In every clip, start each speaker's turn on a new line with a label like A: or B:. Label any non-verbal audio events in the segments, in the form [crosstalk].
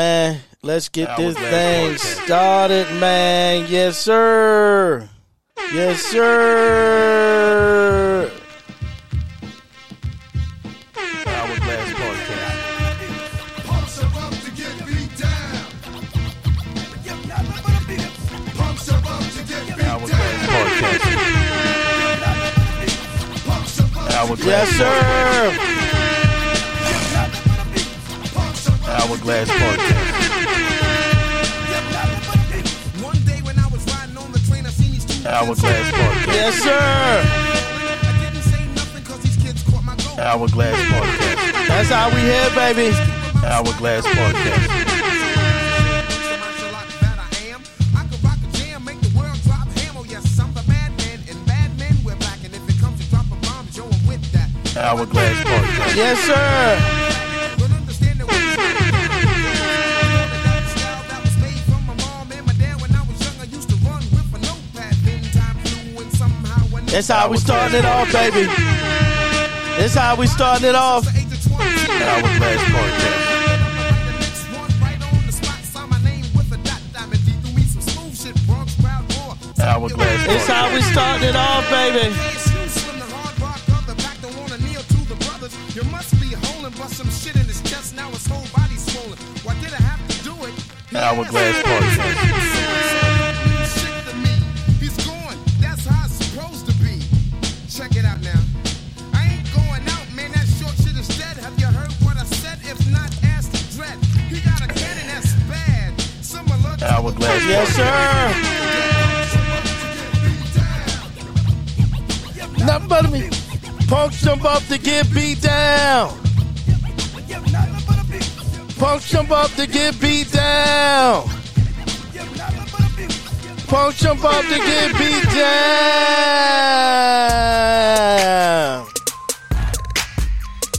A: Man, let's get this thing started, man. Yes, sir. Yes, sir.
B: Then time flew and somehow I
A: That's how we starting it off, baby. That's how we starting it off. Hourglass Podcast. Hourglass It's how we starting it off, baby.
B: You must be holding but some shit in his chest. Now his whole body's swollen. Why did I have to do it?
A: Hourglass Podcast.
B: Shit to me. He's gone. That's how it's supposed to be. Check it out now. I ain't going out, man. That short shit is dead. Have you heard what I said? If not, ask the dread. He got a cannon that's bad.
A: Hourglass Yes, sir. Nothing but me. Punks jump up to get beat down. Punks jump up to get beat down. Punks jump up to get beat down.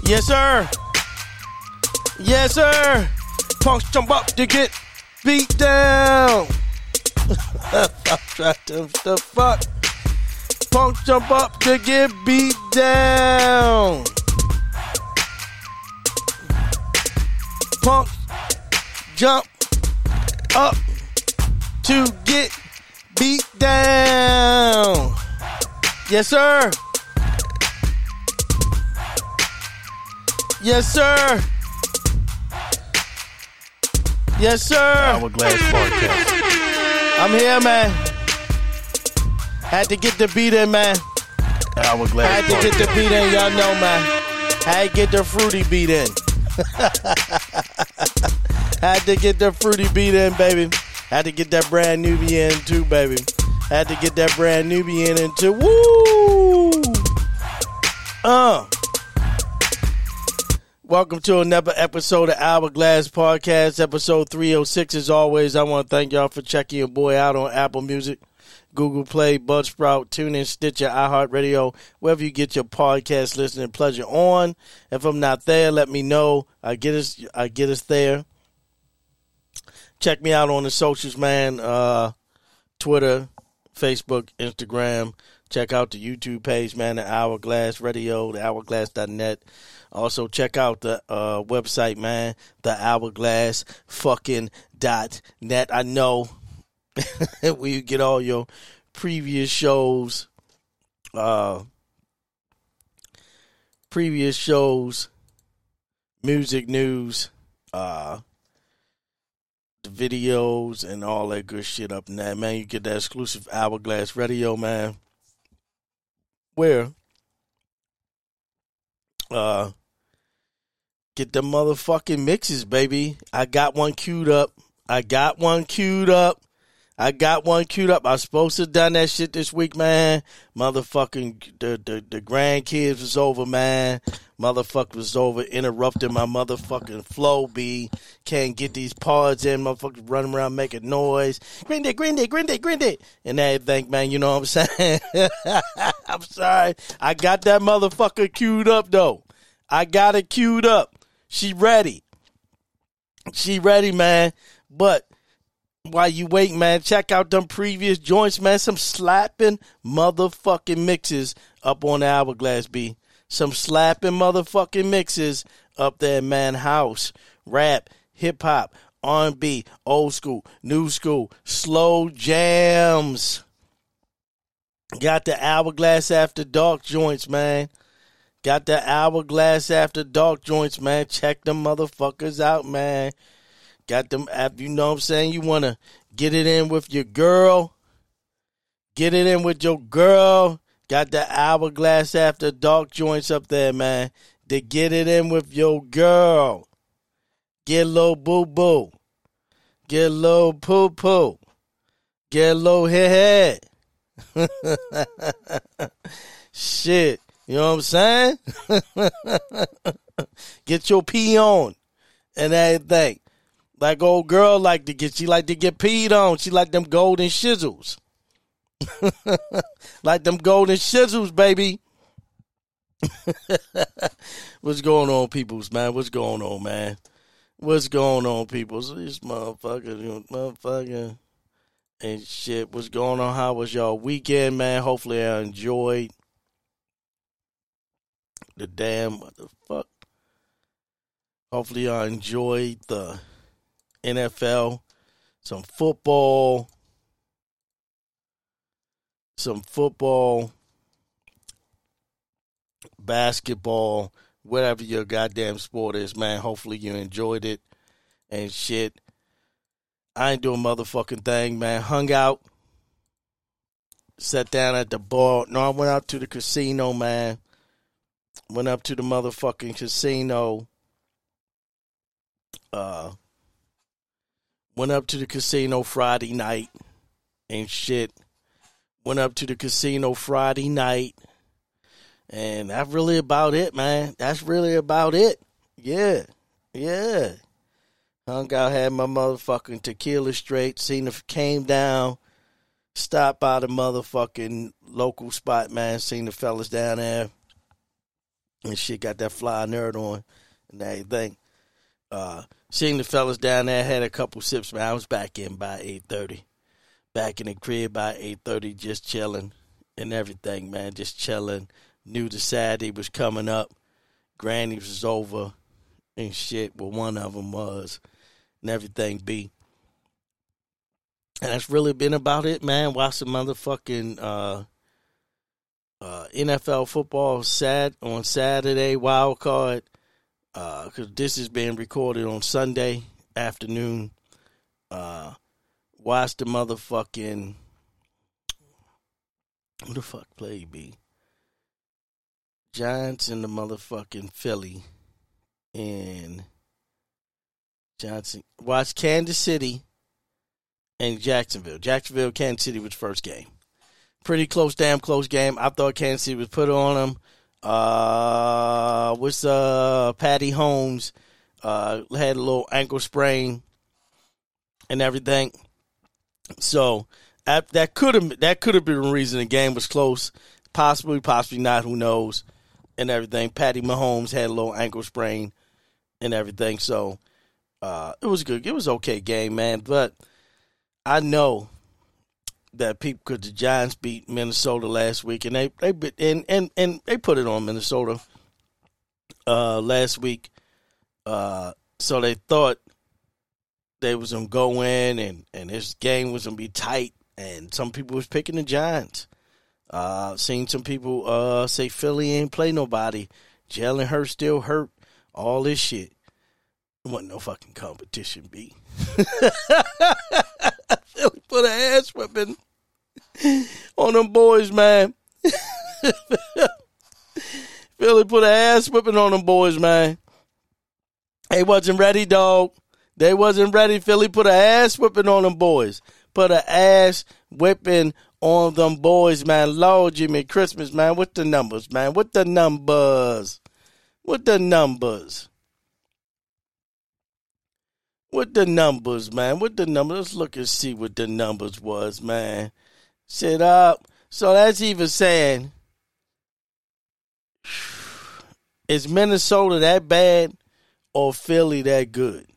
A: Yes, sir. Yes, sir. Punks jump up to get beat down. [laughs] I'm trying to the fuck. Punk jump up to get beat down. Punk jump up to get beat down. Yes, sir. Yes, sir. Yes, sir. Hourglass Podcast. I'm here, man. Had to get the beat in, man. Hourglass Had to get the beat in, y'all know, man. Had to get the fruity beat in. [laughs] Had to get the fruity beat in, baby. Had to get that brand newbie in too, baby. Had to get that brand newbie in into woo. Uh. Welcome to another episode of Hourglass Podcast, episode 306. As always, I want to thank y'all for checking your boy out on Apple Music, Google Play, Buzzsprout, TuneIn, Stitcher, iHeartRadio, wherever you get your podcast listening pleasure on. If I'm not there, let me know. I get us, I get us there. Check me out on the socials, man. Uh, Twitter, Facebook, Instagram. Check out the YouTube page, man. The Hourglass Radio, the Hourglass.net. Also, check out the uh, website, man. The Hourglass fucking dot net. I know [laughs] where you get all your previous shows, uh, previous shows, music news, uh, the videos, and all that good shit up in that, man. You get that exclusive Hourglass Radio, man. Where, uh, get the motherfucking mixes, baby. I got one queued up. I got one queued up. I got one queued up. I was supposed to have done that shit this week, man. Motherfucking the the, the grandkids was over, man. Motherfucker was over interrupting my motherfucking flow. B can't get these pods in. Motherfuckers running around making noise. Grindy, grindy, grindy, grindy, and everything, man. You know what I'm saying? [laughs] I'm sorry. I got that motherfucker queued up though. I got it queued up. She ready. She ready, man. But while you wait, man, check out them previous joints, man. Some slapping motherfucking mixes up on the Hourglass B. Some slapping motherfucking mixes up there, man. House, rap, hip hop, R&B, old school, new school, slow jams. Got the hourglass after dark joints, man. Got the hourglass after dark joints, man. Check them motherfuckers out, man. Got them, you know what I'm saying? You want to get it in with your girl. Get it in with your girl. Got the hourglass after dark joints up there, man. To get it in with your girl. Get little boo boo. Get little poo poo. Get little head head. [laughs] Shit. You know what I'm saying? [laughs] get your pee on and everything. Like old girl like to get she like to get peed on. She like them golden shizzles. [laughs] like them golden shizzles, baby. [laughs] What's going on, peoples, man? What's going on, man? What's going on, peoples? These motherfuckers, motherfucker, and shit. What's going on? How was y'all weekend, man? Hopefully, I enjoyed the damn what the fuck. Hopefully, I enjoyed the NFL, some football, some football, basketball, whatever your goddamn sport is, man. Hopefully you enjoyed it and shit. I ain't doing motherfucking thing, man. Hung out, sat down at the bar. No, I went out to the casino, man. Went up to the motherfucking casino. Uh, went up to the casino Friday night and shit. Went up to the casino Friday night. And that's really about it, man. That's really about it. Yeah. Yeah. Hung out, had my motherfucking tequila straight. Seen if came down, stopped by the motherfucking local spot, man. Seen the fellas down there. And shit got that fly nerd on and everything. Uh, seen the fellas down there, had a couple sips, man. I was back in by eight thirty. Back in the crib by eight thirty, just chilling and everything, man. Just chilling. Knew the Saturday was coming up. Granny's was over and shit. Well, one of them was, and everything be. And that's really been about it, man. Watch some motherfucking uh, uh, NFL football sad on Saturday wild card because uh, this is being recorded on Sunday afternoon. Uh, watch the motherfucking who the fuck play B? Giants and the motherfucking Philly and Johnson. Watch Kansas City and Jacksonville. Jacksonville, Kansas City was first game. Pretty close, damn close game. I thought Kansas City was put on them. Uh, what's uh Patty Mahomes uh had a little ankle sprain and everything. So that could have that could have been reason the game was close. Possibly, possibly not. Who knows? And everything. Patty Mahomes had a little ankle sprain and everything. So uh, it was good. It was okay game, man. But I know that people because the Giants beat Minnesota last week, and they they and and and they put it on Minnesota uh, last week. Uh, so they thought they was gonna go in and and this game was gonna be tight, and some people was picking the Giants. Uh, seen some people uh, say Philly ain't play nobody. Jalen Hurts still hurt. All this shit. It wasn't no fucking competition, B. [laughs] Put an ass whipping on them boys, man. [laughs] Philly put an ass whipping on them boys, man. They wasn't ready, dog. They wasn't ready. Philly put an ass whipping on them boys. Put an ass whipping on them boys, man. Lord Jimmy Christmas, man. What the numbers, man? What the numbers? What the numbers? What the numbers, man? What the numbers? Let's look and see what the numbers was, man. Sit up. So that's even saying, is Minnesota that bad or Philly that good?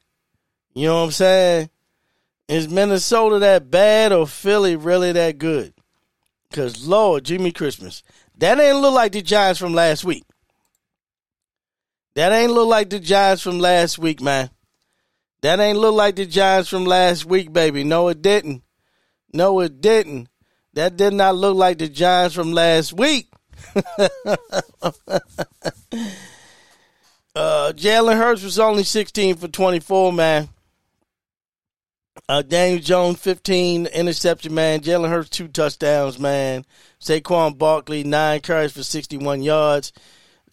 A: You know what I'm saying? Is Minnesota that bad or Philly really that good? Because, Lord, Jimmy Christmas, that ain't look like the Giants from last week. That ain't look like the Giants from last week, man. That ain't look like the Giants from last week, baby. No, it didn't. No, it didn't. That did not look like the Giants from last week. [laughs] uh, Jalen Hurts was only 16 for 24, man. Uh, Daniel Jones, 15 interception, man. Jalen Hurts, two touchdowns, man. Saquon Barkley, nine carries for 61 yards.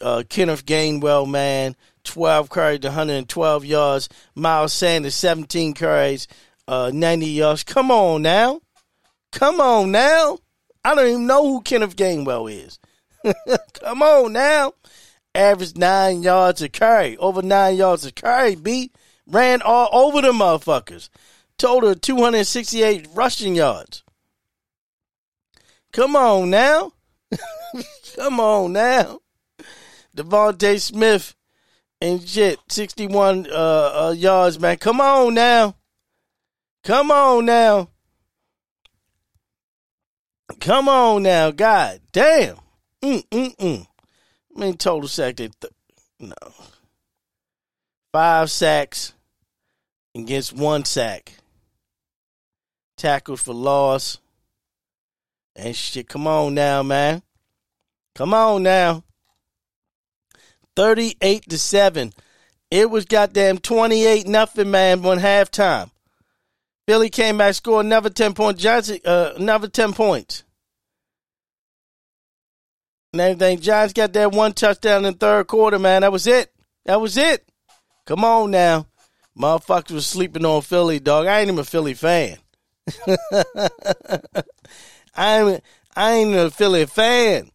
A: Uh, Kenneth Gainwell, man, 12 carries, 112 yards. Miles Sanders, 17 carries, uh, 90 yards. Come on now. Come on now. I don't even know who Kenneth Gainwell is. [laughs] Come on now. Average nine yards a carry. Over nine yards a carry, B. Ran all over the motherfuckers. Total 268 rushing yards. Come on now. [laughs] Come on now. DeVonta Smith and shit, 61 uh, uh, yards, man. Come on now. Come on now. Come on now. God damn. Mm, mm, mm. I mean, total sack. Th- no. Five sacks against one sack. Tackles for loss. And shit, come on now, man. Come on now. 38 to 7. It was goddamn 28 nothing, man, one halftime. Philly came back, scored another 10 point Johnson, uh, another 10 points. And everything. Giants got that one touchdown in third quarter, man. That was it. That was it. Come on now. Motherfuckers was sleeping on Philly, dog. I ain't even a Philly fan. [laughs] I ain't, I ain't a Philly fan.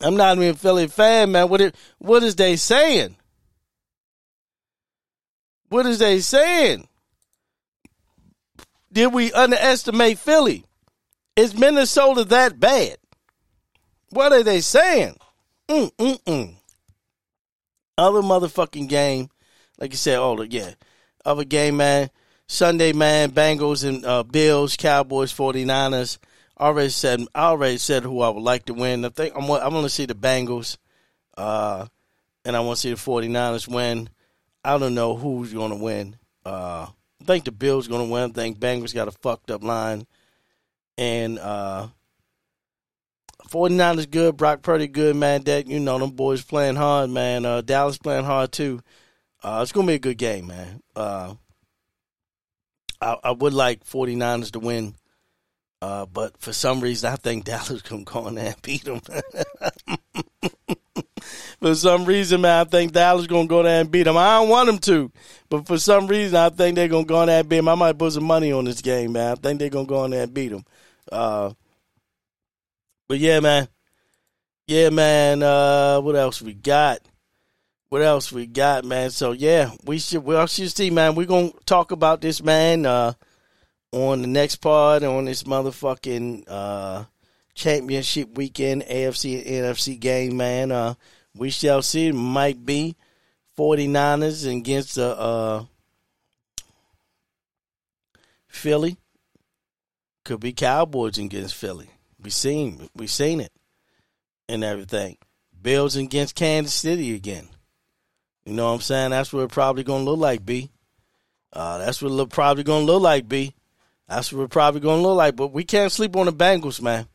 A: I'm not even Philly fan, man. What it, what is they saying? What is they saying? Did we underestimate Philly? Is Minnesota that bad? What are they saying? Mm, mm, mm. Other motherfucking game, like you said, oh yeah, other game, man. Sunday, man, Bengals and uh, Bills, Cowboys, 49ers. I already said I already said who I would like to win. I think I'm I want to see the Bengals, uh, and I want to see the 49ers win. I don't know who's going to win. Uh, I think the Bills going to win. I think Bengals got a fucked up line, and uh, 49ers good. Brock Purdy good, man. That you know them boys playing hard, man. Uh, Dallas playing hard too. Uh, it's gonna be a good game, man. Uh, I, I would like 49ers to win, uh, but for some reason [laughs] [laughs] I think Dallas gonna go in there and beat them. for some reason, man, I think Dallas gonna go there and beat them. I don't want them to, but for some reason I think they're gonna go in there and beat them. I might put some money on this game, man. I think they're gonna go in there and beat them. Uh, but yeah, man. Yeah, man. Uh, what else we got? What else we got, man? So yeah, we should we should see, man. We're gonna talk about this, man, uh, on the next part on this motherfucking uh championship weekend, AFC and NFC game, man. Uh we shall see. It might be 49ers against the uh Philly. Could be Cowboys against Philly. We seen we seen it and everything. Bills against Kansas City again. You know what I'm saying? That's what it probably gonna look like, B. Uh, that's what it probably gonna look like, B. That's what it probably gonna look like. But we can't sleep on the Bengals, man.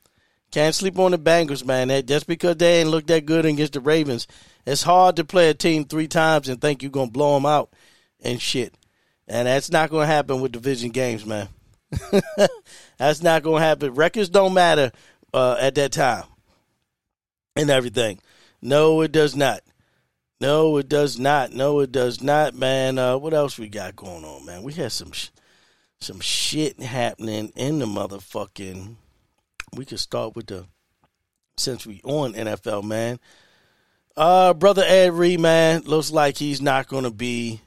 A: Can't sleep on the Bengals, man. That, just because they ain't look that good against the Ravens, it's hard to play a team three times and think you're gonna blow them out and shit. And that's not gonna happen with division games, man. [laughs] that's not gonna happen. Records don't matter uh, at that time and everything. No, it does not. No, it does not. No, it does not, man. Uh, what else we got going on, man? We had some sh- some shit happening in the motherfucking. We could start with the since we on NFL, man. Uh, brother Ed Reed, man, looks like he's not going to be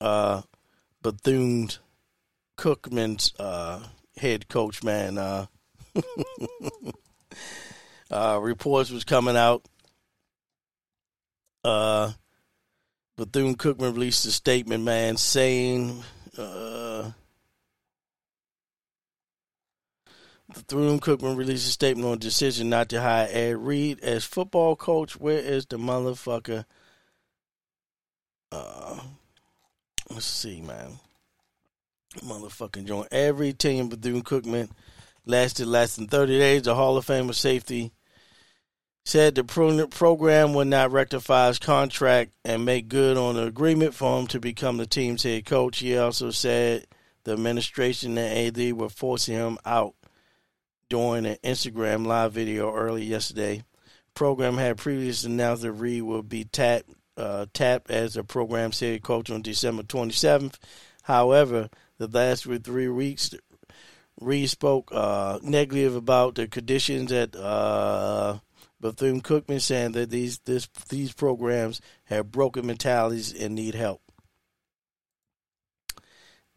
A: uh Bethune Cookman's uh head coach, man. Uh, [laughs] uh reports was coming out uh, Bethune Cookman released a statement, man, saying uh, Bethune Cookman released a statement on decision not to hire Ed Reed as football coach. Where is the motherfucker? Uh, Let's see, man. Motherfucking joint. Every team Bethune Cookman lasted less than 30 days. The Hall of Fame of Safety said the program would not rectify his contract and make good on the agreement for him to become the team's head coach. He also said the administration and AD were forcing him out during an Instagram live video early yesterday. Program had previously announced that Reed will be tapped uh, tapped as the program's head coach on December 27th. However, the last three weeks, Reed spoke uh, negative about the conditions at uh, Bethune Cookman, saying that these this these programs have broken mentalities and need help.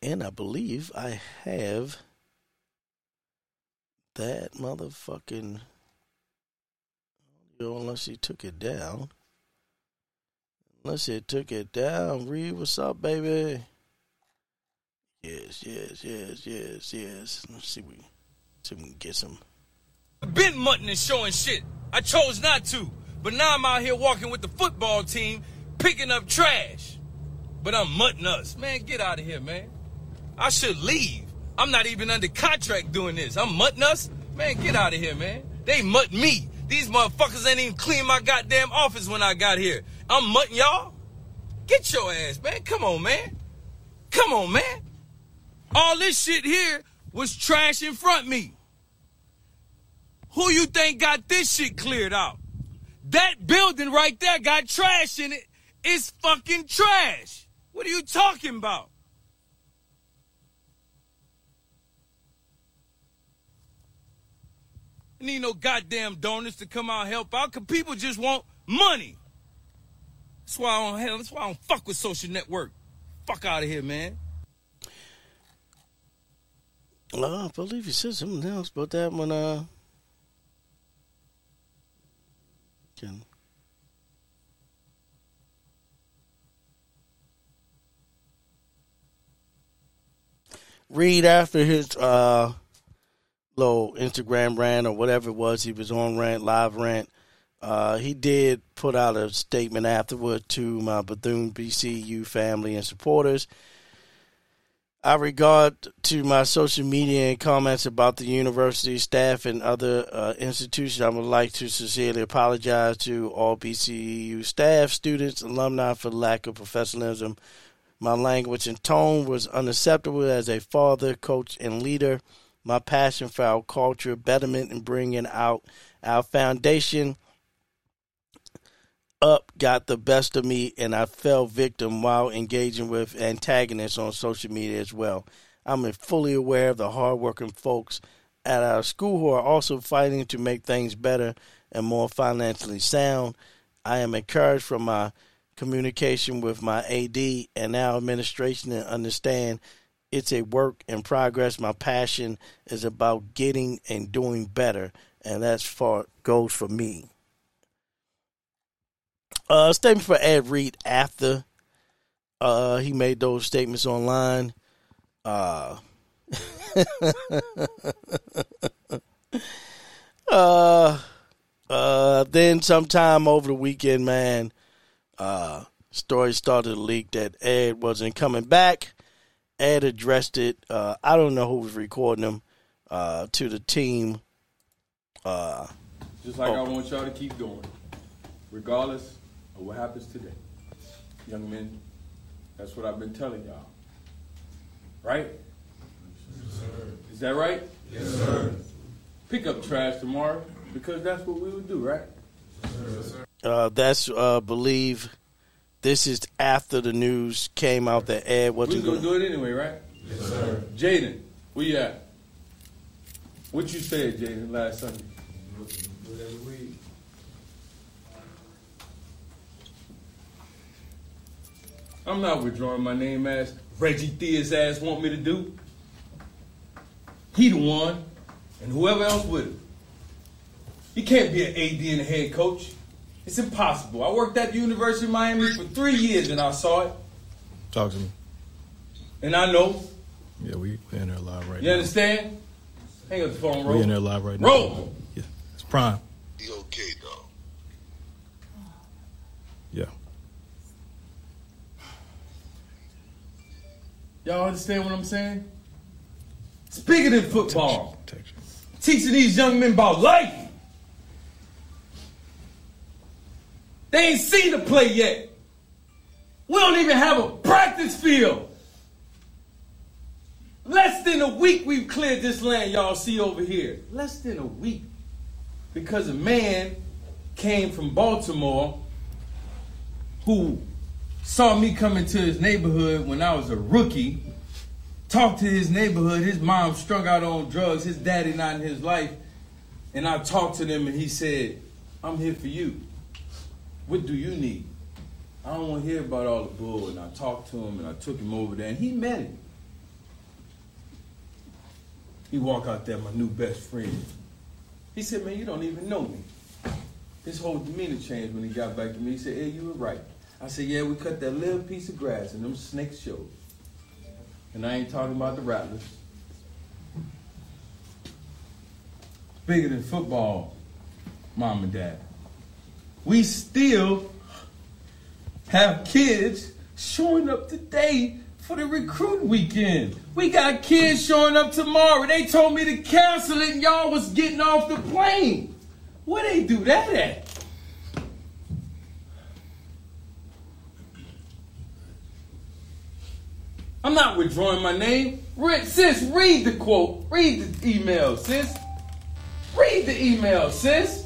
A: And I believe I have that motherfucking. Unless he took it down. Unless he took it down. Reed, what's up, baby? Yes, yes, yes, yes, yes. Let's see we, see if we can get some.
C: been mutton and showing shit. I chose not to. But now I'm out here walking with the football team, picking up trash. But I'm mutting us. Man, get out of here, man. I should leave. I'm not even under contract doing this. I'm mutting us? Man, get out of here, man. They mutt me. These motherfuckers ain't even clean my goddamn office when I got here. I'm mutting y'all? Get your ass, man. Come on, man. Come on, man. All this shit here was trash in front of me. Who you think got this shit cleared out? That building right there got trash in it. It's fucking trash. What are you talking about? Need no goddamn donors to come out and help out, cause people just want money. That's why I don't that's why I don't fuck with social network. Fuck out of here, man.
A: Uh, I believe you said something else about that one. Uh, can read after his uh little Instagram rant or whatever it was he was on rant live rant. Uh, he did put out a statement afterward to my Bethune BCU family and supporters. I regard to my social media and comments about the university staff and other uh, institutions. I would like to sincerely apologize to all BCU staff, students, alumni for lack of professionalism. My language and tone was unacceptable as a father, coach, and leader. My passion for our culture, betterment, and bringing out our foundation up got the best of me and I fell victim while engaging with antagonists on social media as well. I'm fully aware of the hardworking folks at our school who are also fighting to make things better and more financially sound. I am encouraged from my communication with my AD and our administration and understand it's a work in progress. My passion is about getting and doing better, and that's for goes for me. Uh, statement for Ed Reed after uh, he made those statements online. Uh, [laughs] uh, uh, then sometime over the weekend, man, uh, stories started to leak that Ed wasn't coming back. Ed addressed it. Uh, I don't know who was recording them uh, to the team. Uh,
D: Just like
A: Oh.
D: I want y'all to keep going, regardless of what happens today. Young men, that's what I've been telling y'all. Right? Is that right? Yes, sir. Pick up trash tomorrow because that's what we would do, right?
A: Uh, that's uh, believe this is after the news came out that Ed
D: We
A: wasn't
D: gonna do it anyway, right? Yes, sir. Jaden, where you at? What you said, Jaden, last Sunday? I'm not withdrawing my name as Reggie Theus ass want me to do. He the one, and whoever else with him. He can't be an AD and a head coach. It's impossible. I worked at the University of Miami for three years and I saw it,
E: Talk to me.
D: and I know.
E: Yeah, we we in there live right
D: You
E: now.
D: You understand? Hang up the phone, Roll.
E: We
D: roll.
E: in there live right now.
D: Roll.
E: Yeah, it's prime.
F: Be okay, though.
E: Yeah.
D: Y'all understand what I'm saying? It's bigger than football.
E: Protection.
D: Teaching these young men about life. They ain't seen the play yet. We don't even have a practice field. Less than a week we've cleared this land y'all see over here. Less than a week. Because a man came from Baltimore who saw me come into his neighborhood when I was a rookie, talked to his neighborhood, his mom strung out on drugs, his daddy not in his life, and I talked to them and he said, I'm here for you. What do you need? I don't want to hear about all the bull. And I talked to him and I took him over there and he met him. He walked out there, my new best friend. He said, man, you don't even know me. His whole demeanor changed when he got back to me. He said, hey, you were right. I said, yeah, we cut that little piece of grass and them snakes showed. And I ain't talking about the rattlers. Bigger than football, mom and dad. We still have kids showing up today for the recruit weekend. We got kids showing up tomorrow. They told me to cancel it and y'all was getting off the plane. Where they do that at? I'm not withdrawing my name. Read, sis, read the quote. Read the email, sis. Read the email, sis.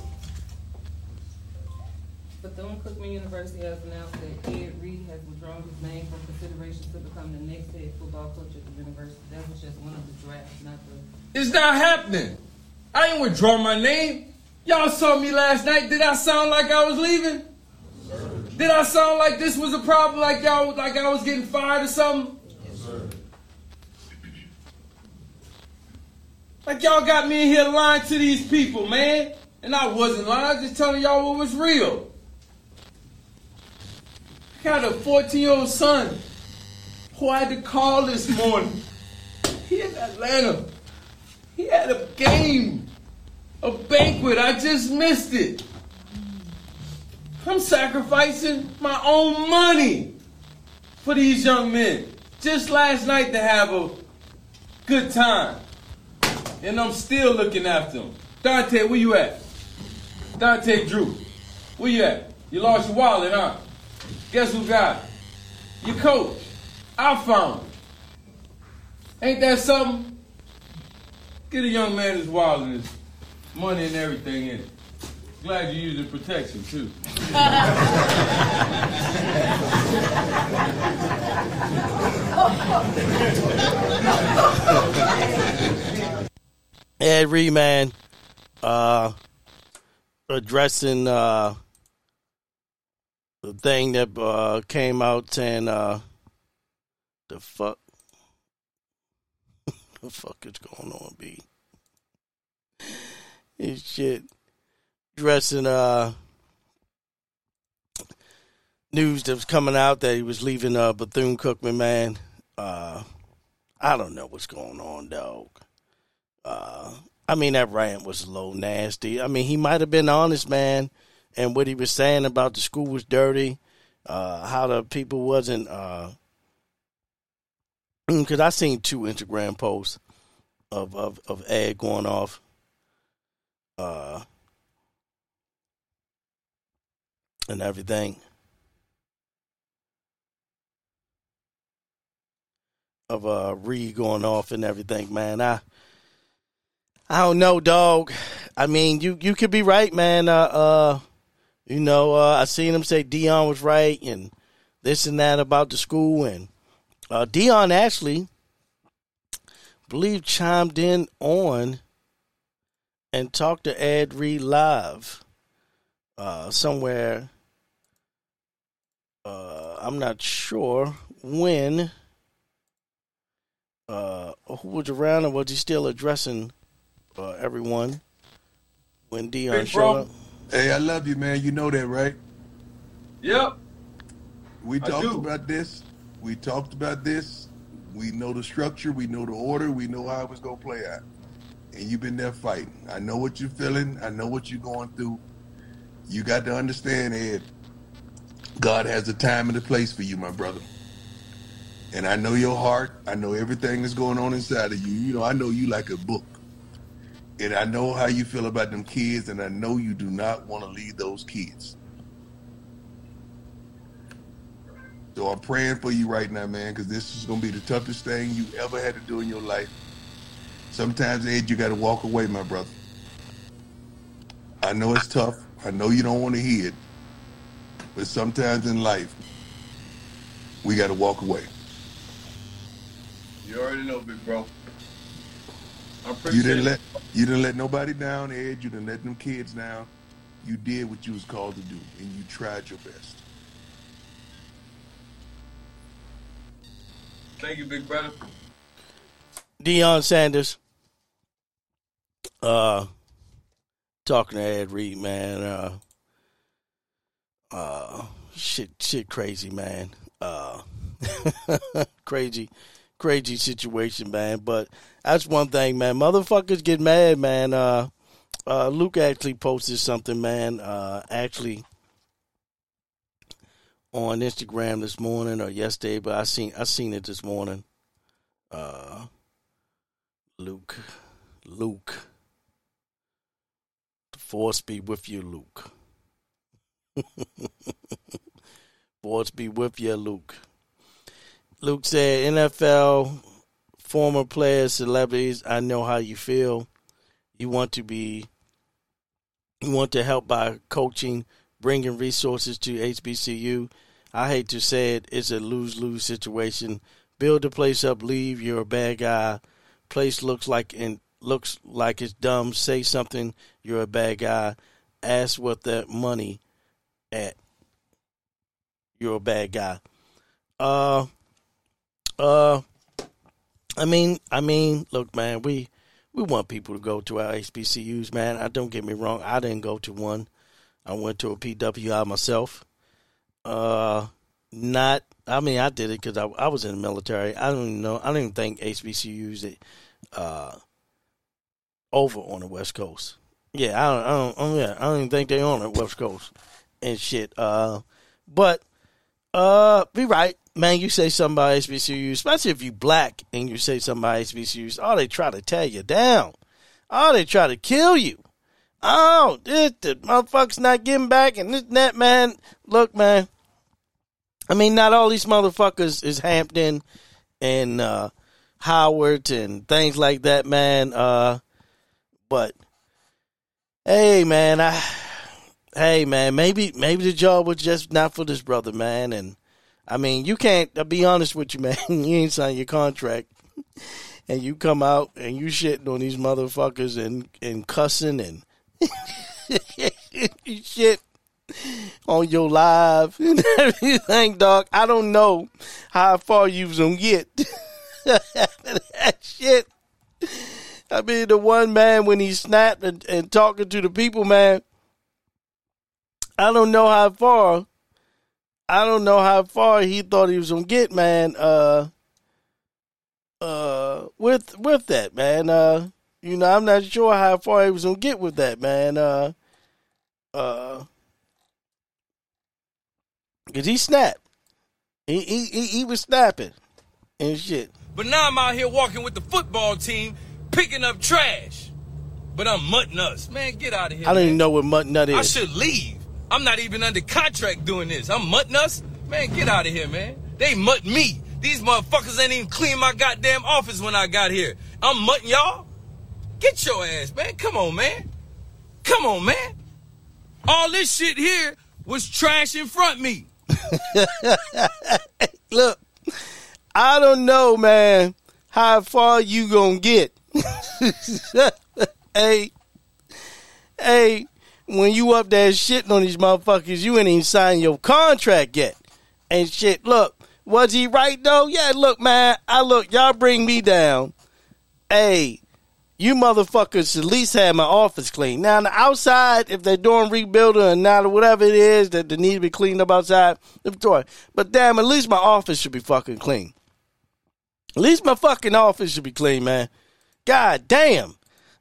G: Bethune-Cookman University has announced that Ed Reed has withdrawn his name from consideration to become the next head football coach at the university. That was just one of the drafts, not the.
D: It's not happening. I ain't withdraw my name. Y'all saw me last night. Did I sound like I was leaving? Did I sound like this was a problem? Like y'all, like I was getting fired or something? Like y'all got me in here lying to these people, man. And I wasn't lying. I was just telling y'all what was real. Got a 14 year old son who I had to call this morning. He in Atlanta. He had a game, a banquet. I just missed it. I'm sacrificing my own money for these young men. Just last night to have a good time. And I'm still looking after them. Dante, where you at? Dante Drew, where you at? You lost your wallet, huh? Guess who got it? Your coach. I found it. Ain't that something? Get a young man his wallet and his money and everything in it. Glad you're using protection too. [laughs]
A: Ed man, uh, addressing uh, the thing that uh, came out saying uh, the fuck, [laughs] the fuck is going on, B? His shit dressing uh news that was coming out that he was leaving uh Bethune Cookman, man. Uh, I don't know what's going on, dog. Uh, I mean, that rant was a little nasty. I mean, he might have been honest, man, and what he was saying about the school was dirty, uh, how the people wasn't, uh, because I seen two Instagram posts of, of, of Ed going off. Uh, and everything. Of uh Reed going off and everything, man. I I don't know, dog. I mean, you you could be right, man. Uh, uh you know, uh, I seen him say Deion was right and this and that about the school, and uh, Deion actually, believe, chimed in on and talked to Ed Reed live uh, somewhere. Uh, I'm not sure when. Uh, who was around, or was he still addressing uh, everyone when
D: Deion
A: showed up?
F: Hey, I love you, man. You know that, right?
D: Yep.
F: We talked about this. We talked about this. We know the structure. We know the order. We know how it was gonna play out. And you've been there fighting. I know what you're feeling. I know what you're going through. You got to understand, Ed. God has a time and a place for you, my brother. And I know your heart. I know everything that's going on inside of you. You know, I know you like a book. And I know how you feel about them kids, and I know you do not want to leave those kids. So I'm praying for you right now, man, because this is going to be the toughest thing you ever had to do in your life. Sometimes, Ed, you got to walk away, my brother. I know it's tough. I know you don't want to hear it. But sometimes in life, we got to walk away.
D: You already know, big bro. I
F: You didn't let you didn't let nobody down, Ed. You didn't let them kids down. You did what you was called to do, and you tried your best.
D: Thank you, big brother.
A: Deion Sanders. Uh talking to Ed Reed, man. Uh uh shit shit crazy, man. Uh [laughs] crazy crazy situation, man. But that's one thing, man. Motherfuckers get mad, man. Uh uh Luke actually posted something, man, uh actually on Instagram this morning or yesterday, but I seen I seen it this morning. Uh Luke. Luke. The force be with you, Luke. [laughs] force be with you, Luke. Luke said, NFL, former players, celebrities, I know how you feel. You want to be, you want to help by coaching, bringing resources to HBCU. I hate to say it, it's a lose lose situation. Build the place up, leave, you're a bad guy place looks like and looks like it's dumb. Say something, you're a bad guy. Ask what that money at. You're a bad guy. Uh uh I mean I mean, look man, we we want people to go to our HBCUs, man. I don't get me wrong, I didn't go to one. I went to a PWI myself. Uh not I mean, I did it because I, I was in the military. I don't even know. I don't even think HBCUs it uh, over on the West Coast. Yeah, I don't. I don't. Oh yeah, I don't even think they on the West Coast and shit. Uh, but uh, be right, man. You say something about HBCUs, especially if you black and you say something about. Oh, they try to tear you down. Oh, they try to kill you. Oh, this the motherfuckers not getting back and this and that, man. Look, man. I mean, not all these motherfuckers is Hampton and uh, Howard and things like that, man. Uh, but hey, man, I hey, man, maybe maybe the job was just not for this brother, man. And I mean, you can't. I'll be honest with you, man. [laughs] You ain't signed your contract, and you come out and you shitting on these motherfuckers and and cussing and [laughs] shit on your live and [laughs] everything, dog. I don't know how far you was gonna get. that shit. I mean, the one man when he snapped and, and talking to the people, man. I don't know how far. I don't know how far he thought he was gonna get, man. Uh, uh, with with that, man. Uh, you know, I'm not sure how far he was gonna get with that, man. Uh, uh, cause he snapped. He he he, he was snapping and shit.
C: But now I'm out here walking with the football team, picking up trash. But I'm mutting us. Man, get out of here.
A: I don't
C: man.
A: even know what mutton nut is.
C: I should leave. I'm not even under contract doing this. I'm mutting us. Man, get out of here, man. They mutt me. These motherfuckers ain't even clean my goddamn office when I got here. I'm mutting y'all. Get your ass, man. Come on, man. Come on, man. All this shit here was trash in front of me. [laughs]
A: Look, I don't know, man, how far you gonna get. [laughs] hey, hey, when you up there shitting on these motherfuckers, you ain't even signed your contract yet. And shit, look, was he right though? Yeah, look, man, I look, y'all bring me down. Hey, you motherfuckers at least have my office clean. Now, on the outside, if they're doing rebuilding or not, or whatever it is that they need to be cleaned up outside. But damn, at least my office should be fucking clean. At least my fucking office should be clean, man. God damn. At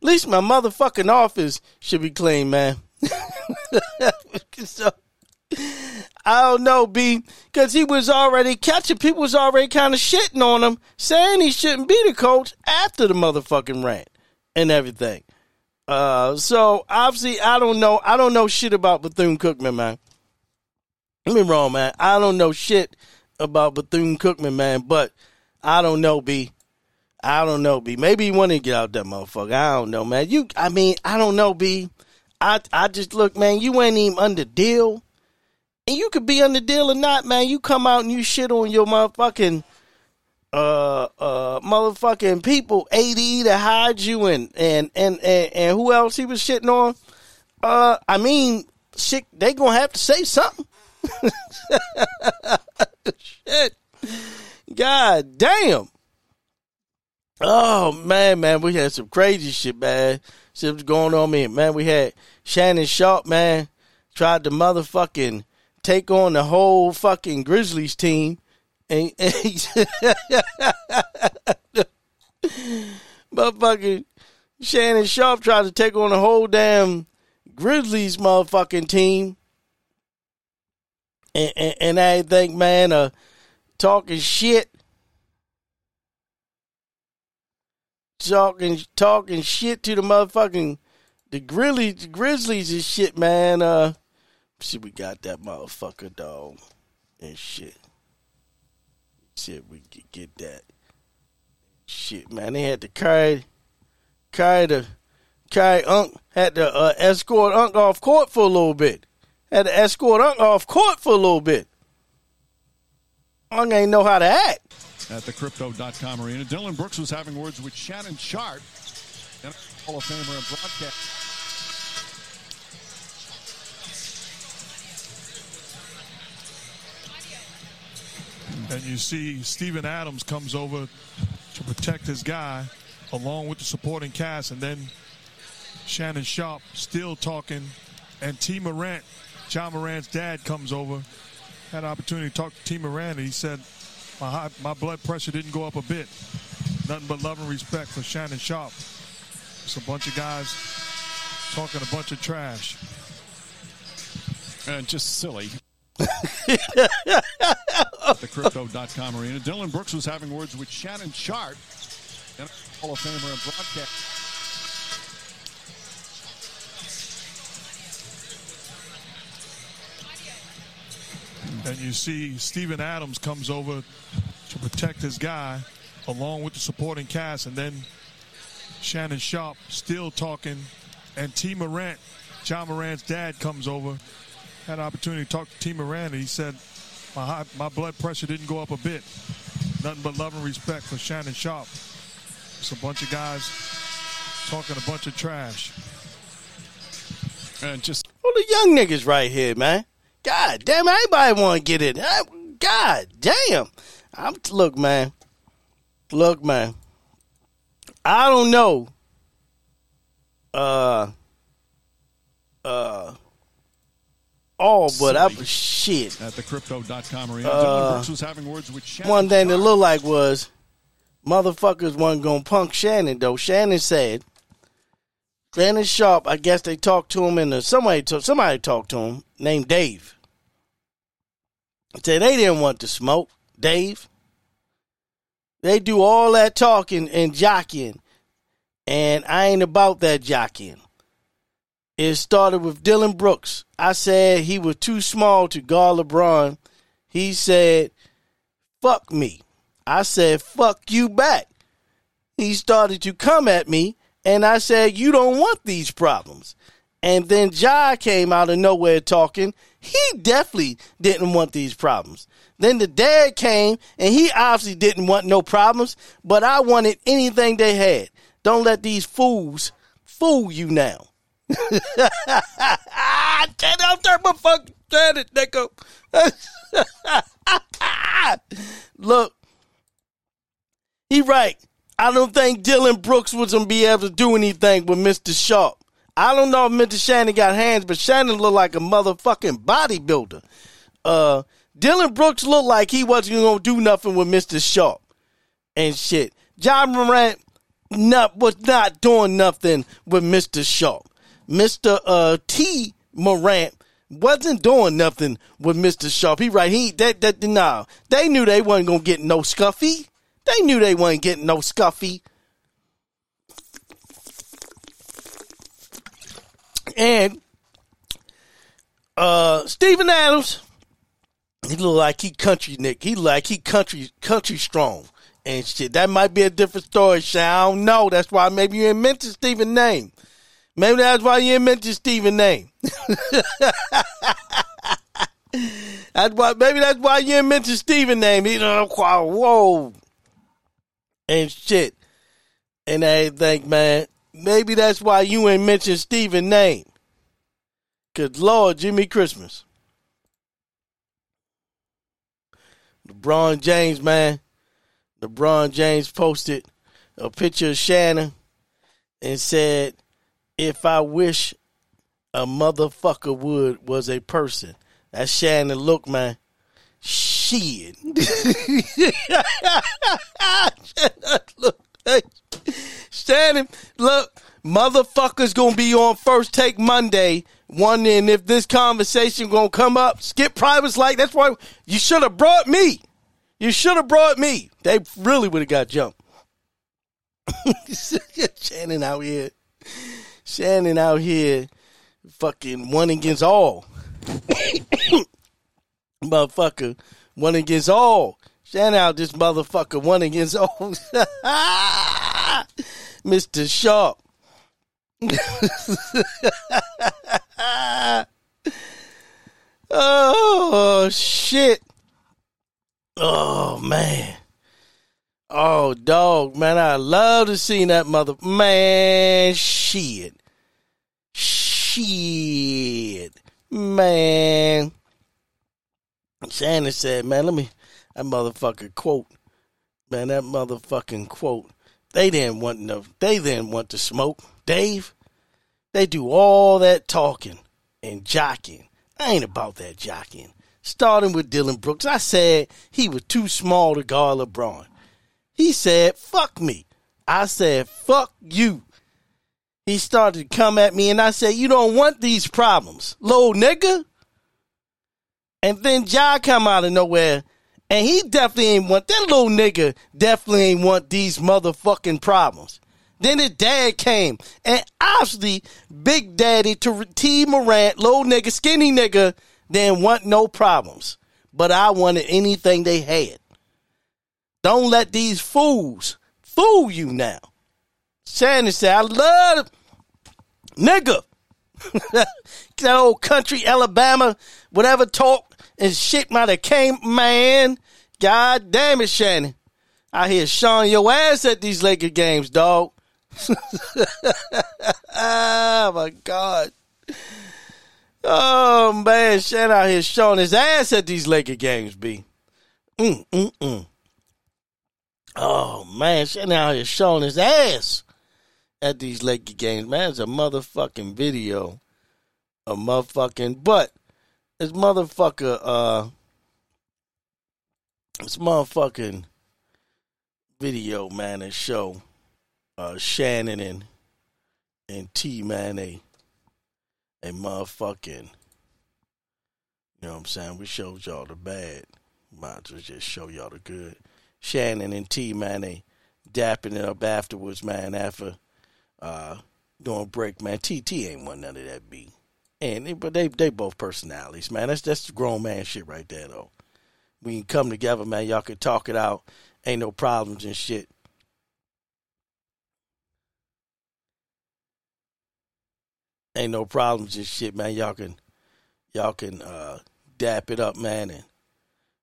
A: least my motherfucking office should be clean, man. [laughs] so, I don't know, B, because he was already catching. People was already kind of shitting on him, saying he shouldn't be the coach after the motherfucking rant and everything. Uh, so obviously, I don't know. I don't know shit about Bethune Cookman, man. Don't be wrong, man. I don't know shit about Bethune Cookman, man. But I don't know, B. I don't know, B. Maybe he want to get out that motherfucker. I don't know, man. You, I mean, I don't know, B. I, I just look, man. You ain't even under deal, and you could be under deal or not, man. You come out and you shit on your motherfucking, uh, uh, motherfucking people, AD to hide you, and and and and, and who else he was shitting on? Uh, I mean, shit, they gonna have to say something. [laughs] shit. God damn. Oh man, man, we had some crazy shit, man. Shit was going on, man. Man, we had Shannon Sharpe, man, tried to motherfucking take on the whole fucking Grizzlies team, and, [laughs] and he, [laughs] motherfucking Shannon Sharpe tried to take on the whole damn Grizzlies motherfucking team, and and, and I think, man, uh, talking shit. Talking talking shit to the motherfucking the Grizzlies the Grizzlies and shit, man. Uh see we got that motherfucker dog and shit. Shit, we could get that. Shit, man. They had to carry carry the carry Unc had to uh, escort Unc off court for a little bit. Had to escort Unc off court for a little bit. Unc ain't know how to act.
H: At the crypto.com arena. Dillon Brooks was having words with Shannon Sharpe, Hall of Famer and broadcast.
I: And you see Steven Adams comes over to protect his guy along with the supporting cast. And then Shannon Sharpe still talking. And T. Morant, Ja Morant's dad, comes over. Had an opportunity to talk to T. Morant. And he said, my, high, my blood pressure didn't go up a bit. Nothing but love and respect for Shannon Sharpe. It's a bunch of guys talking a bunch of trash.
H: And just silly. [laughs] the crypto.com arena. Dillon Brooks was having words with Shannon Sharpe, and Hall of Famer and broadcast.
I: And you see Steven Adams comes over to protect his guy along with the supporting cast. And then Shannon Sharpe still talking. And T. Morant, Ja Morant's dad, comes over. Had an opportunity to talk to T. Morant. And he said, my, high, my blood pressure didn't go up a bit. Nothing but love and respect for Shannon Sharpe. It's a bunch of guys talking a bunch of trash.
H: And just
A: All the young niggas right here, man. God damn, everybody want to get it. God damn. I'm look, man. Look, man. I don't know. Uh. Uh. Oh, but I
H: Silly.
A: shit.
H: at the crypto.com arena.
A: Uh,
H: was having words with Shannon
A: One thing that looked like was motherfuckers wasn't gonna punk Shannon though. Shannon said Shannon Sharpe, I guess they talked to him and somebody talk, somebody talked to him named Dave. Said they didn't want to smoke, Dave. They do all that talking and jockeying, and I ain't about that jockeying. It started with Dillon Brooks. I said he was too small to guard LeBron. He said, fuck me. I said, fuck you back. He started to come at me, and I said, you don't want these problems. And then Ja came out of nowhere talking. He definitely didn't want these problems. Then the dad came, and he obviously didn't want no problems, but I wanted anything they had. Don't let these fools fool you now. Get out there, motherfucker. It, nigga. Look, he right. I don't think Dillon Brooks was gonna be able to do anything with Mr. Sharpe. I don't know if Mr. Shannon got hands, but Shannon looked like a motherfucking bodybuilder. Uh, Dillon Brooks looked like he wasn't gonna do nothing with Mr. Sharpe and shit. Ja Morant not was not doing nothing with Mr. Sharpe. Mr. Uh, T. Morant Wasn't doing nothing with Mr. Sharpe. He right. He that that nah. They knew they wasn't gonna get no scuffy. They knew they wasn't getting no scuffy. And uh Steven Adams, he look like he country Nick. He like he country country strong and shit. That might be a different story, Shay. I don't know. That's why maybe you didn't mention Steven name. Maybe that's why you didn't mention Steven name. [laughs] that's why maybe that's why you didn't mention Steven name. You know, whoa. And shit. And everything, man. Maybe that's why you ain't mentioned Steven name. Cause Lord Jimmy Christmas. LeBron James, man. LeBron James posted a picture of Shannon and said, If I wish a motherfucker would was a person. That's Shannon look, man. Shit. [laughs] look, hey. Shannon, look, motherfuckers gonna be on first take Monday, wondering if this conversation gonna come up. Skip Private's like, that's why you should have brought me. You should have brought me. They really would have got jumped. [laughs] Shannon out here. Shannon out here fucking one against all. [coughs] motherfucker, one against all. Shout out this motherfucker, one against all. [laughs] Mr. Sharpe. [laughs] oh, shit. Oh, man. Oh, dog, man, I love to see that mother. Man, shit. Shit. Man. Shannon said, man, let me, that motherfucker quote. Man, that motherfucking quote. They didn't want no, they didn't want to smoke. Dave, they do all that talking and jocking. I ain't about that jocking. Starting with Dillon Brooks, I said he was too small to guard LeBron. He said, fuck me. I said, fuck you. He started to come at me and I said, you don't want these problems, little nigga. And then Ja come out of nowhere and he definitely ain't want, that little nigga definitely ain't want these motherfucking problems. Then his dad came and obviously Big Daddy to T Morant, little nigga, skinny nigga, didn't want no problems. But I wanted anything they had. Don't let these fools fool you now. Shannon said, I love nigga. [laughs] that old country Alabama, whatever talk and shit might have came, man. God damn it, Shannon. I hear Sean your ass at these Laker games, dog. [laughs] oh my God. Oh man, Shannon out here showing his ass at these Laker games, B. Mm, mm, mm. Oh man, Shannon out here showing his ass at these Laker games, man. It's a motherfucking video. A motherfucking but this motherfucker uh this motherfucking video, man, and show uh Shannon and and T man a a motherfucking you know what I'm saying? We showed y'all the bad. Might as well just show y'all the good. Shannon and T man they dapping it up afterwards, man, after uh doing break, man. TT ain't want none of that beat. And but they they both personalities, man. That's that's grown man shit right there though. We can come together, man. Y'all can talk it out. Ain't no problems and shit. Ain't no problems and shit, man. Y'all can y'all can uh dap it up, man, and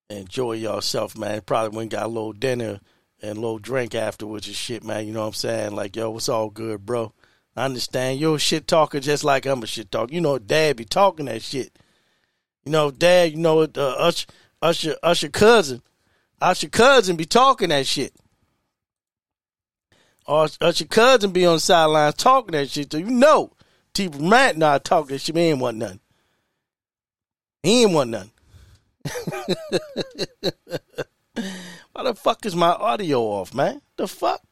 A: enjoy yourself, man. Probably went got a little dinner and a little drink afterwards and shit, man. You know what I'm saying? Like, yo, it's all good, bro. I understand you're a shit talker just like I'm a shit talker. You know, dad be talking that shit. You know, dad, you know, uh, Usher, Usher, Usher cousin, Usher cousin be talking that shit. Or Usher cousin be on the sidelines talking that shit. So you know, T. Matt and I talk that shit. He ain't want nothing. He ain't want nothing. [laughs] Why the fuck is my audio off, man? The fuck?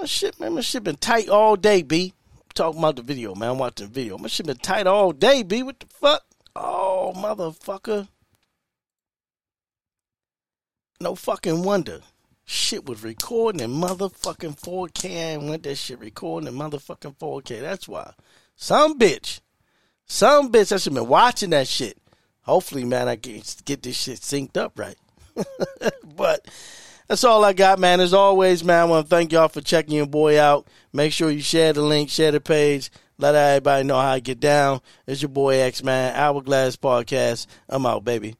A: My shit, man, my shit been tight all day, B. talking about the video, man. I'm watching the video. My shit been tight all day, B. What the fuck? Oh, motherfucker. No fucking wonder. Shit was recording in motherfucking 4K and went that shit recording in motherfucking 4K. That's why. Some bitch. Some bitch that should been watching that shit. Hopefully, man, I can get this shit synced up right. [laughs] but that's all I got, man. As always, man, I want to thank y'all for checking your boy out. Make sure you share the link, share the page, let everybody know how I get down. It's your boy X, man. Hourglass Podcast. I'm out, baby.